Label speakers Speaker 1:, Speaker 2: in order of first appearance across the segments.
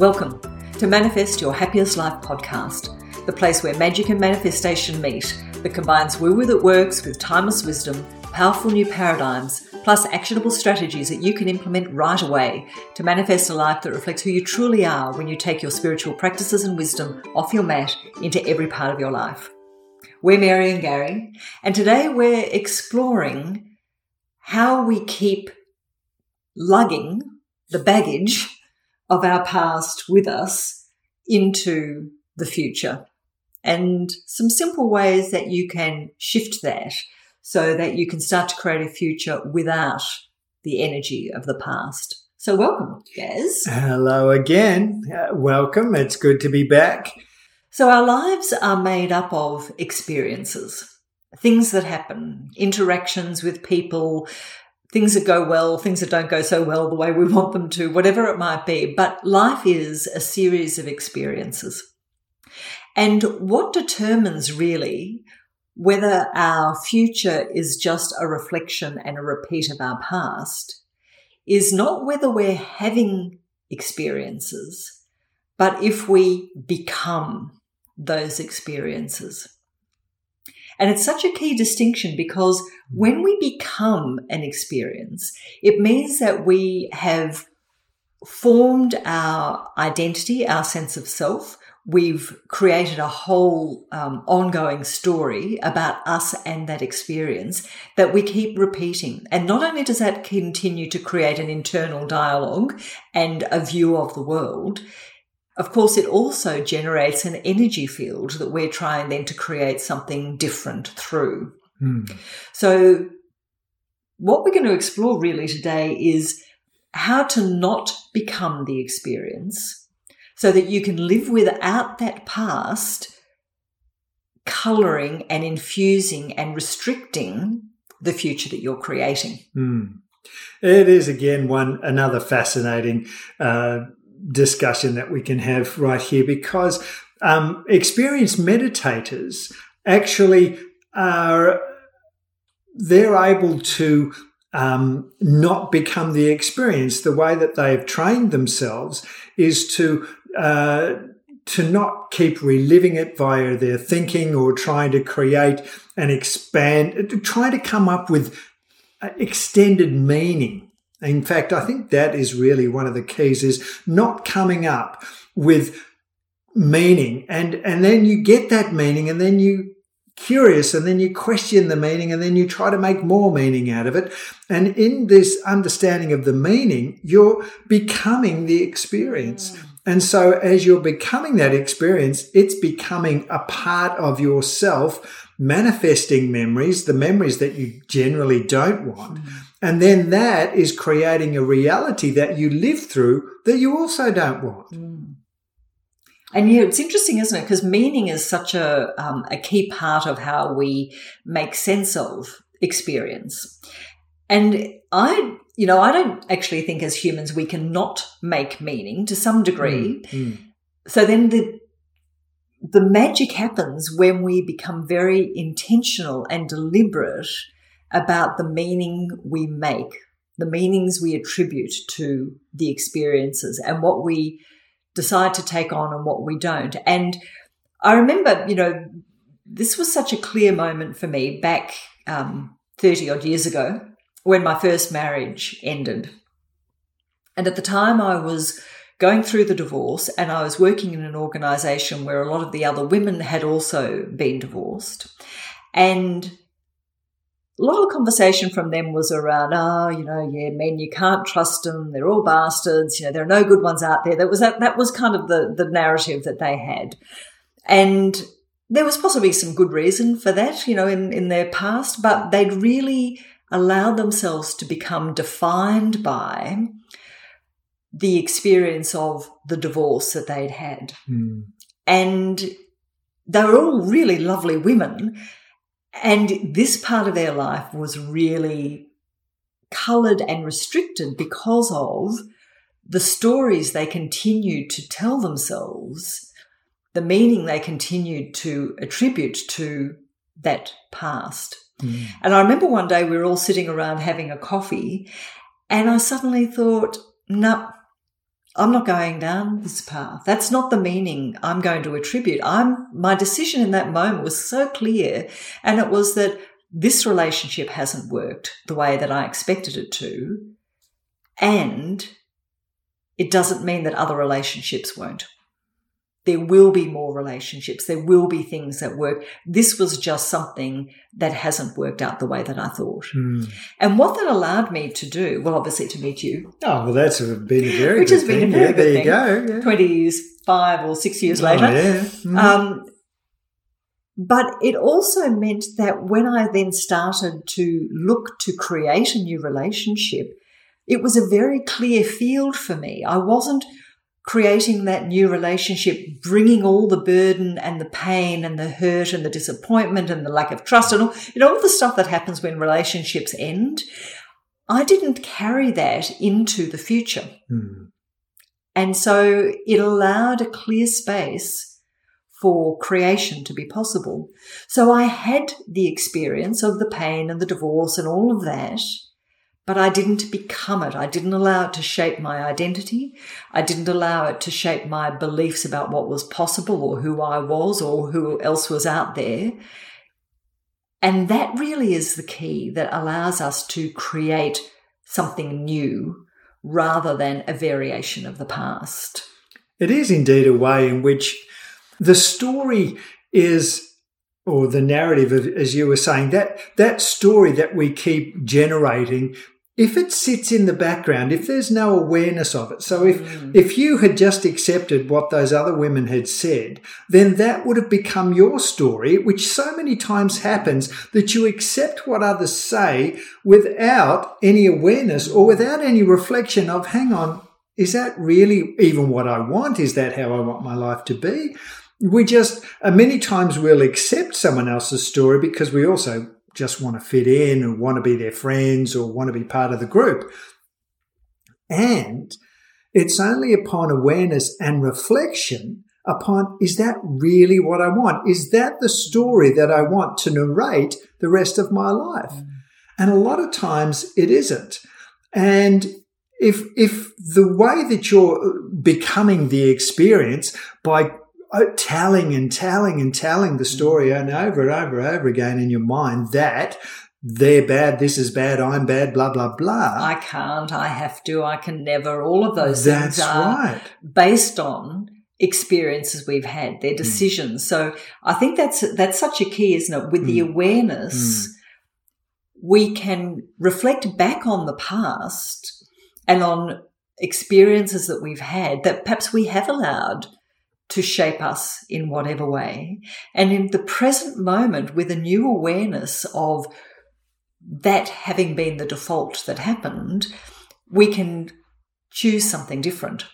Speaker 1: Welcome to Manifest Your Happiest Life podcast, the place where magic and manifestation meet that combines woo woo that works with timeless wisdom, powerful new paradigms, plus actionable strategies that you can implement right away to manifest a life that reflects who you truly are when you take your spiritual practices and wisdom off your mat into every part of your life. We're Mary and Gary, and today we're exploring how we keep lugging the baggage of our past with us into the future and some simple ways that you can shift that so that you can start to create a future without the energy of the past. So, welcome, Gaz.
Speaker 2: Hello again. Uh, welcome. It's good to be back.
Speaker 1: So, our lives are made up of experiences, things that happen, interactions with people, things that go well, things that don't go so well the way we want them to, whatever it might be. But life is a series of experiences. And what determines really whether our future is just a reflection and a repeat of our past is not whether we're having experiences, but if we become those experiences. And it's such a key distinction because when we become an experience, it means that we have formed our identity, our sense of self. We've created a whole um, ongoing story about us and that experience that we keep repeating. And not only does that continue to create an internal dialogue and a view of the world, of course, it also generates an energy field that we're trying then to create something different through. Mm. So, what we're going to explore really today is how to not become the experience so that you can live without that past coloring and infusing and restricting the future that you're creating.
Speaker 2: Mm. It is again one another fascinating uh, discussion that we can have right here because um, experienced meditators actually are they're able to um, not become the experience. The way that they've trained themselves is to uh, to not keep reliving it via their thinking or trying to create and expand, try to come up with extended meaning in fact, I think that is really one of the keys is not coming up with meaning and, and then you get that meaning and then you curious and then you question the meaning and then you try to make more meaning out of it. And in this understanding of the meaning, you're becoming the experience. Mm. And so as you're becoming that experience, it's becoming a part of yourself, manifesting memories, the memories that you generally don't want. Mm. And then that is creating a reality that you live through that you also don't want. Mm.
Speaker 1: And yeah, it's interesting, isn't it? Because meaning is such a um, a key part of how we make sense of experience. And I, you know, I don't actually think as humans we cannot make meaning to some degree. Mm, mm. So then the the magic happens when we become very intentional and deliberate about the meaning we make, the meanings we attribute to the experiences and what we decide to take on and what we don't. And I remember, you know, this was such a clear moment for me back um, 30 odd years ago when my first marriage ended. And at the time, I was going through the divorce and I was working in an organization where a lot of the other women had also been divorced. And a lot of conversation from them was around, oh, you know, yeah, men, you can't trust them. They're all bastards. You know, there are no good ones out there. That was that, that was kind of the, the narrative that they had. And there was possibly some good reason for that, you know, in, in their past, but they'd really allowed themselves to become defined by the experience of the divorce that they'd had. Mm. And they were all really lovely women. And this part of their life was really coloured and restricted because of the stories they continued to tell themselves, the meaning they continued to attribute to that past. Mm. And I remember one day we were all sitting around having a coffee, and I suddenly thought, no, I'm not going down this path. That's not the meaning I'm going to attribute. I'm, my decision in that moment was so clear. And it was that this relationship hasn't worked the way that I expected it to. And it doesn't mean that other relationships won't. There will be more relationships. There will be things that work. This was just something that hasn't worked out the way that I thought.
Speaker 2: Mm.
Speaker 1: And what that allowed me to do, well, obviously to meet you.
Speaker 2: Oh, well, that's been a very
Speaker 1: Which has been a very
Speaker 2: yeah,
Speaker 1: good
Speaker 2: there
Speaker 1: thing.
Speaker 2: you go. Yeah.
Speaker 1: 25 or six years
Speaker 2: Oh,
Speaker 1: later.
Speaker 2: yeah. Mm.
Speaker 1: Um, but it also meant that when I then started to look to create a new relationship, it was a very clear field for me. I wasn't creating that new relationship, bringing all the burden and the pain and the hurt and the disappointment and the lack of trust and all, you know, all the stuff that happens when relationships end. I didn't carry that into the future.
Speaker 2: Mm.
Speaker 1: And so it allowed a clear space for creation to be possible. So I had the experience of the pain and the divorce and all of that, but I didn't become it. I didn't allow it to shape my identity. I didn't allow it to shape my beliefs about what was possible or who I was or who else was out there. And that really is the key that allows us to create something new rather than a variation of the past.
Speaker 2: It is indeed a way in which the story is or the narrative as you were saying that that story that we keep generating if it sits in the background if there's no awareness of it so if
Speaker 1: Mm.
Speaker 2: if you had just accepted what those other women had said then that would have become your story which so many times happens that you accept what others say without any awareness or without any reflection of hang on is that really even what I want? Is that how I want my life to be? We just, uh, many times we'll accept someone else's story because we also just want to fit in or want to be their friends or want to be part of the group. And it's only upon awareness and reflection upon is that really what I want? Is that the story that I want to narrate the rest of my life? Mm. And a lot of times it isn't. And if if the way that you're becoming the experience by telling and telling and telling the story and over and over and over again in your mind that they're bad, this is bad, I'm bad, blah blah blah.
Speaker 1: I can't, I have to, I can never. All of those
Speaker 2: That's
Speaker 1: things are
Speaker 2: right.
Speaker 1: based on experiences we've had,
Speaker 2: Mm.
Speaker 1: their decisions. So I think that's that's such a key, isn't it? With the
Speaker 2: Mm.
Speaker 1: awareness, we can reflect back on the past and on experiences that we've had that perhaps we have allowed to shape us in whatever way. And in the present moment, with a new awareness of that having been the default that happened, we can choose something different.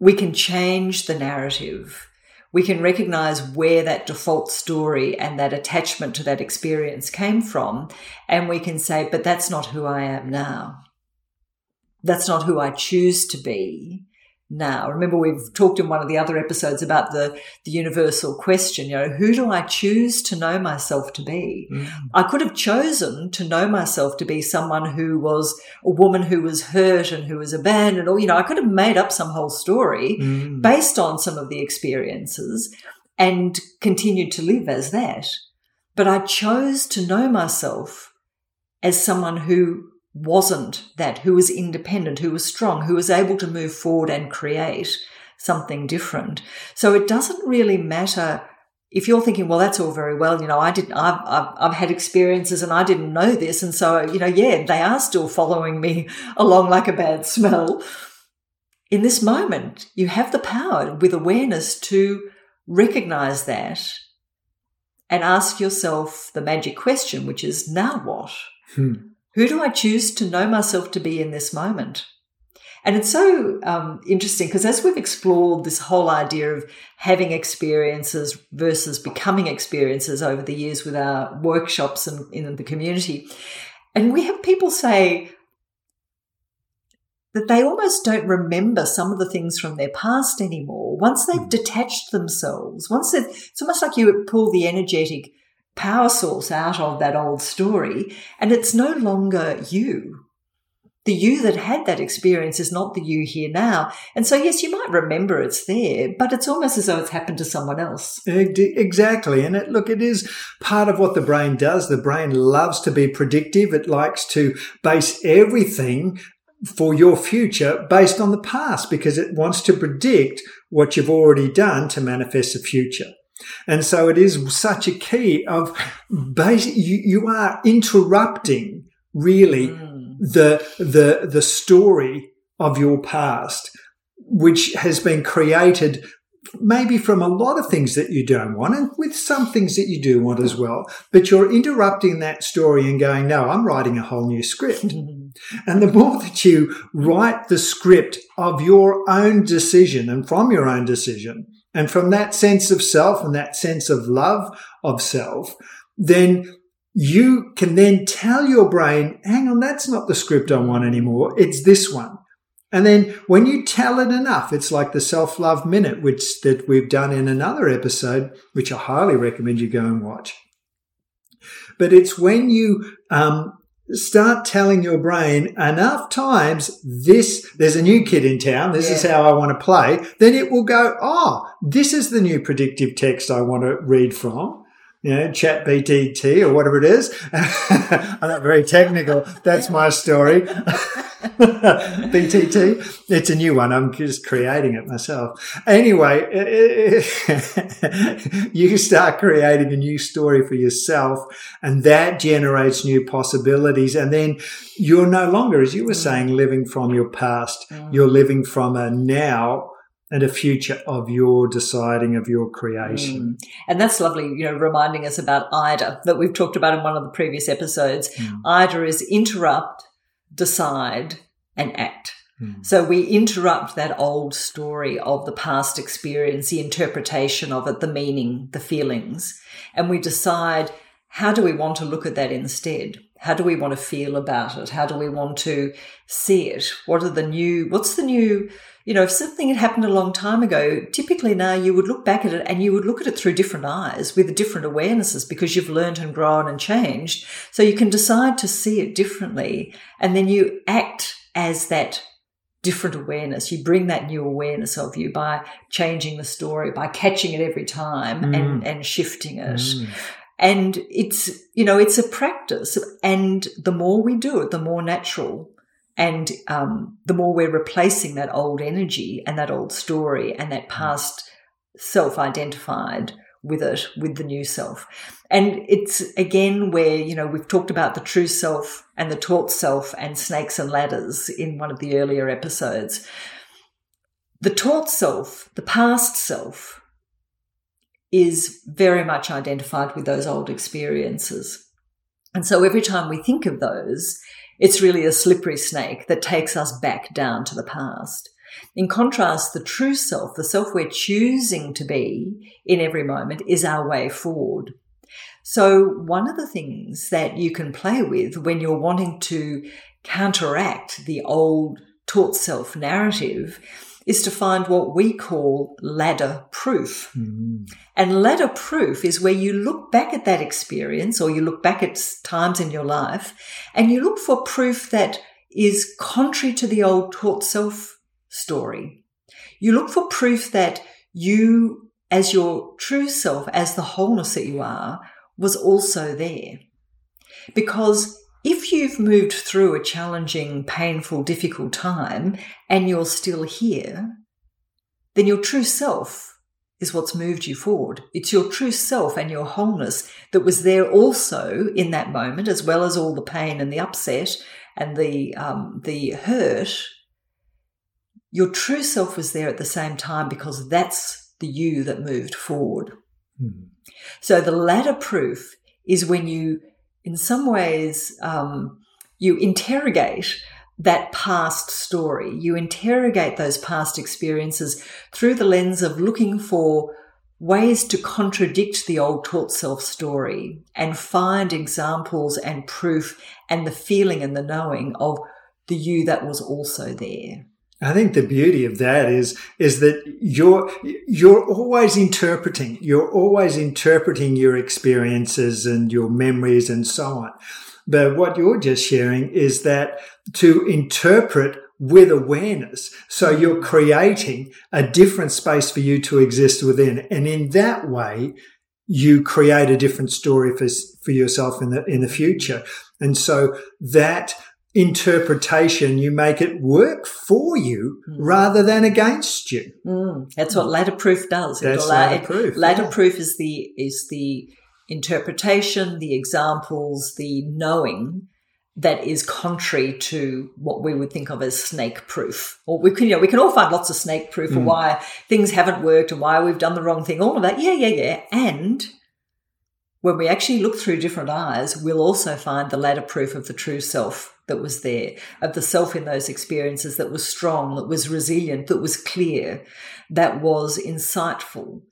Speaker 1: We can change the narrative. We can recognize where that default story and that attachment to that experience came from. And we can say, but that's not who I am now. That's not who I choose to be now. Remember, we've talked in one of the other episodes about the, the universal question, you know, who do I choose to know myself to be?
Speaker 2: Mm.
Speaker 1: I could have chosen to know myself to be someone who was a woman who was hurt and who was abandoned, or, you know, I could have made up some whole story
Speaker 2: Mm.
Speaker 1: based on some of the experiences and continued to live as that. But I chose to know myself as someone who wasn't that, who was independent, who was strong, who was able to move forward and create something different. So it doesn't really matter if you're thinking, well, that's all very well, you know, I didn't, I've, I've, I've had experiences and I didn't know this. And so, you know, yeah, they are still following me along like a bad smell. In this moment, you have the power with awareness to recognize that and ask yourself the magic question, which is now what?
Speaker 2: Hmm.
Speaker 1: Who do I choose to know myself to be in this moment? And it's so um, interesting because as we've explored this whole idea of having experiences versus becoming experiences over the years with our workshops and in the community, and we have people say that they almost don't remember some of the things from their past anymore. Once they've detached themselves, once they've, it's almost like you pull the energetic power source out of that old story and it's no longer you. the you that had that experience is not the you here now. And so, yes, you might remember it's there, but it's almost as though it's happened to someone else.
Speaker 2: Exactly. And it, look, it is part of what the brain does. The brain loves to be predictive. It likes to base everything for your future based on the past because it wants to predict what you've already done to manifest the future. And so it is such a key of base, you, you are interrupting really mm. the, the, the story of your past, which has been created maybe from a lot of things that you don't want and with some things that you do want as well. But you're interrupting that story and going, no, I'm writing a whole new script. and the more that you write the script of your own decision and from your own decision and from that sense of self and that sense of love of self, then you can then tell your brain, hang on, that's not the script I want anymore. It's this one. And then when you tell it enough, it's like the self love minute, which that we've done in another episode, which I highly recommend you go and watch. But it's when you um, start telling your brain enough times this, there's a new kid in town. This yeah. is how I want to play. Then it will go, Oh, this is the new predictive text I want to read from you know, chat BTT or whatever it is. I'm not very technical. That's my story. BTT. It's a new one. I'm just creating it myself. Anyway, you start creating a new story for yourself and that generates new possibilities. And then you're no longer, as you were saying, living from your past. Mm. You're living from a now and a future of your deciding of your creation.
Speaker 1: Mm. And that's lovely, you know, reminding us about IDA that we've talked about in one of the previous episodes. Mm. IDA is interrupt, decide, and act. Mm. So we interrupt that old story of the past experience, the interpretation of it, the meaning, the feelings, and we decide how do we want to look at that instead? How do we want to feel about it? How do we want to see it? What are the new, what's the new you know, if something had happened a long time ago, typically now you would look back at it and you would look at it through different eyes with different awarenesses because you've learned and grown and changed. So you can decide to see it differently and then you act as that different awareness. You bring that new awareness of you by changing the story, by catching it every time mm. and, and shifting it. Mm. And it's, you know, it's a practice. And the more we do it, the more natural and um, the more we're replacing that old energy and that old story and that mm. past self identified with it, with the new self. And it's again where, you know, we've talked about the true self and the taught self and snakes and ladders in one of the earlier episodes. The taught self, the past self, is very much identified with those old experiences. And so every time we think of those, it's really a slippery snake that takes us back down to the past. In contrast, the true self, the self we're choosing to be in every moment, is our way forward. So, one of the things that you can play with when you're wanting to counteract the old taught self narrative is to find what we call ladder proof. Mm. And ladder proof is where you look back at that experience or you look back at times in your life and you look for proof that is contrary to the old taught self story. You look for proof that you, as your true self, as the wholeness that you are, was also there. Because if you've moved through a challenging, painful, difficult time and you're still here, then your true self is what's moved you forward. It's your true self and your wholeness that was there also in that moment, as well as all the pain and the upset and the um, the hurt. Your true self was there at the same time because that's the you that moved forward. Mm. So the ladder proof is when you in some ways, um, you interrogate that past story. You interrogate those past experiences through the lens of looking for ways to contradict the old taught self story and find examples and proof and the feeling and the knowing of the you that was also there.
Speaker 2: I think the beauty of that is is that you're you're always interpreting. You're always interpreting your experiences and your memories and so on. But what you're just sharing is that to interpret with awareness. So you're creating a different space for you to exist within. And in that way, you create a different story for, for yourself in the, in the future. And so that interpretation, you make it work for you mm. rather than against you.
Speaker 1: Mm. That's what ladder proof does.
Speaker 2: That's ladder proof.
Speaker 1: Ladder yeah. proof is the, is the interpretation, the examples, the knowing that is contrary to what we would think of as snake proof. Or we can, you know, we can all find lots of snake proof mm. for why things haven't worked and why we've done the wrong thing, all of that. Yeah, yeah, yeah. And when we actually look through different eyes, we'll also find the ladder proof of the true self that was there, of the self in those experiences that was strong, that was resilient, that was clear, that was insightful,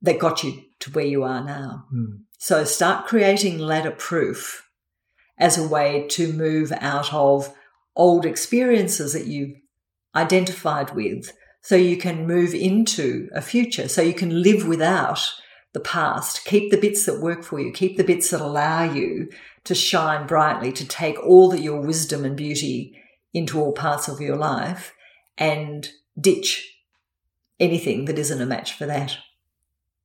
Speaker 1: that got you to where you are now.
Speaker 2: Mm.
Speaker 1: So start creating ladder proof as a way to move out of old experiences that you've identified with so you can move into a future, so you can live without the past. Keep the bits that work for you, keep the bits that allow you to shine brightly, to take all that your wisdom and beauty into all parts of your life and ditch anything that isn't a match for that.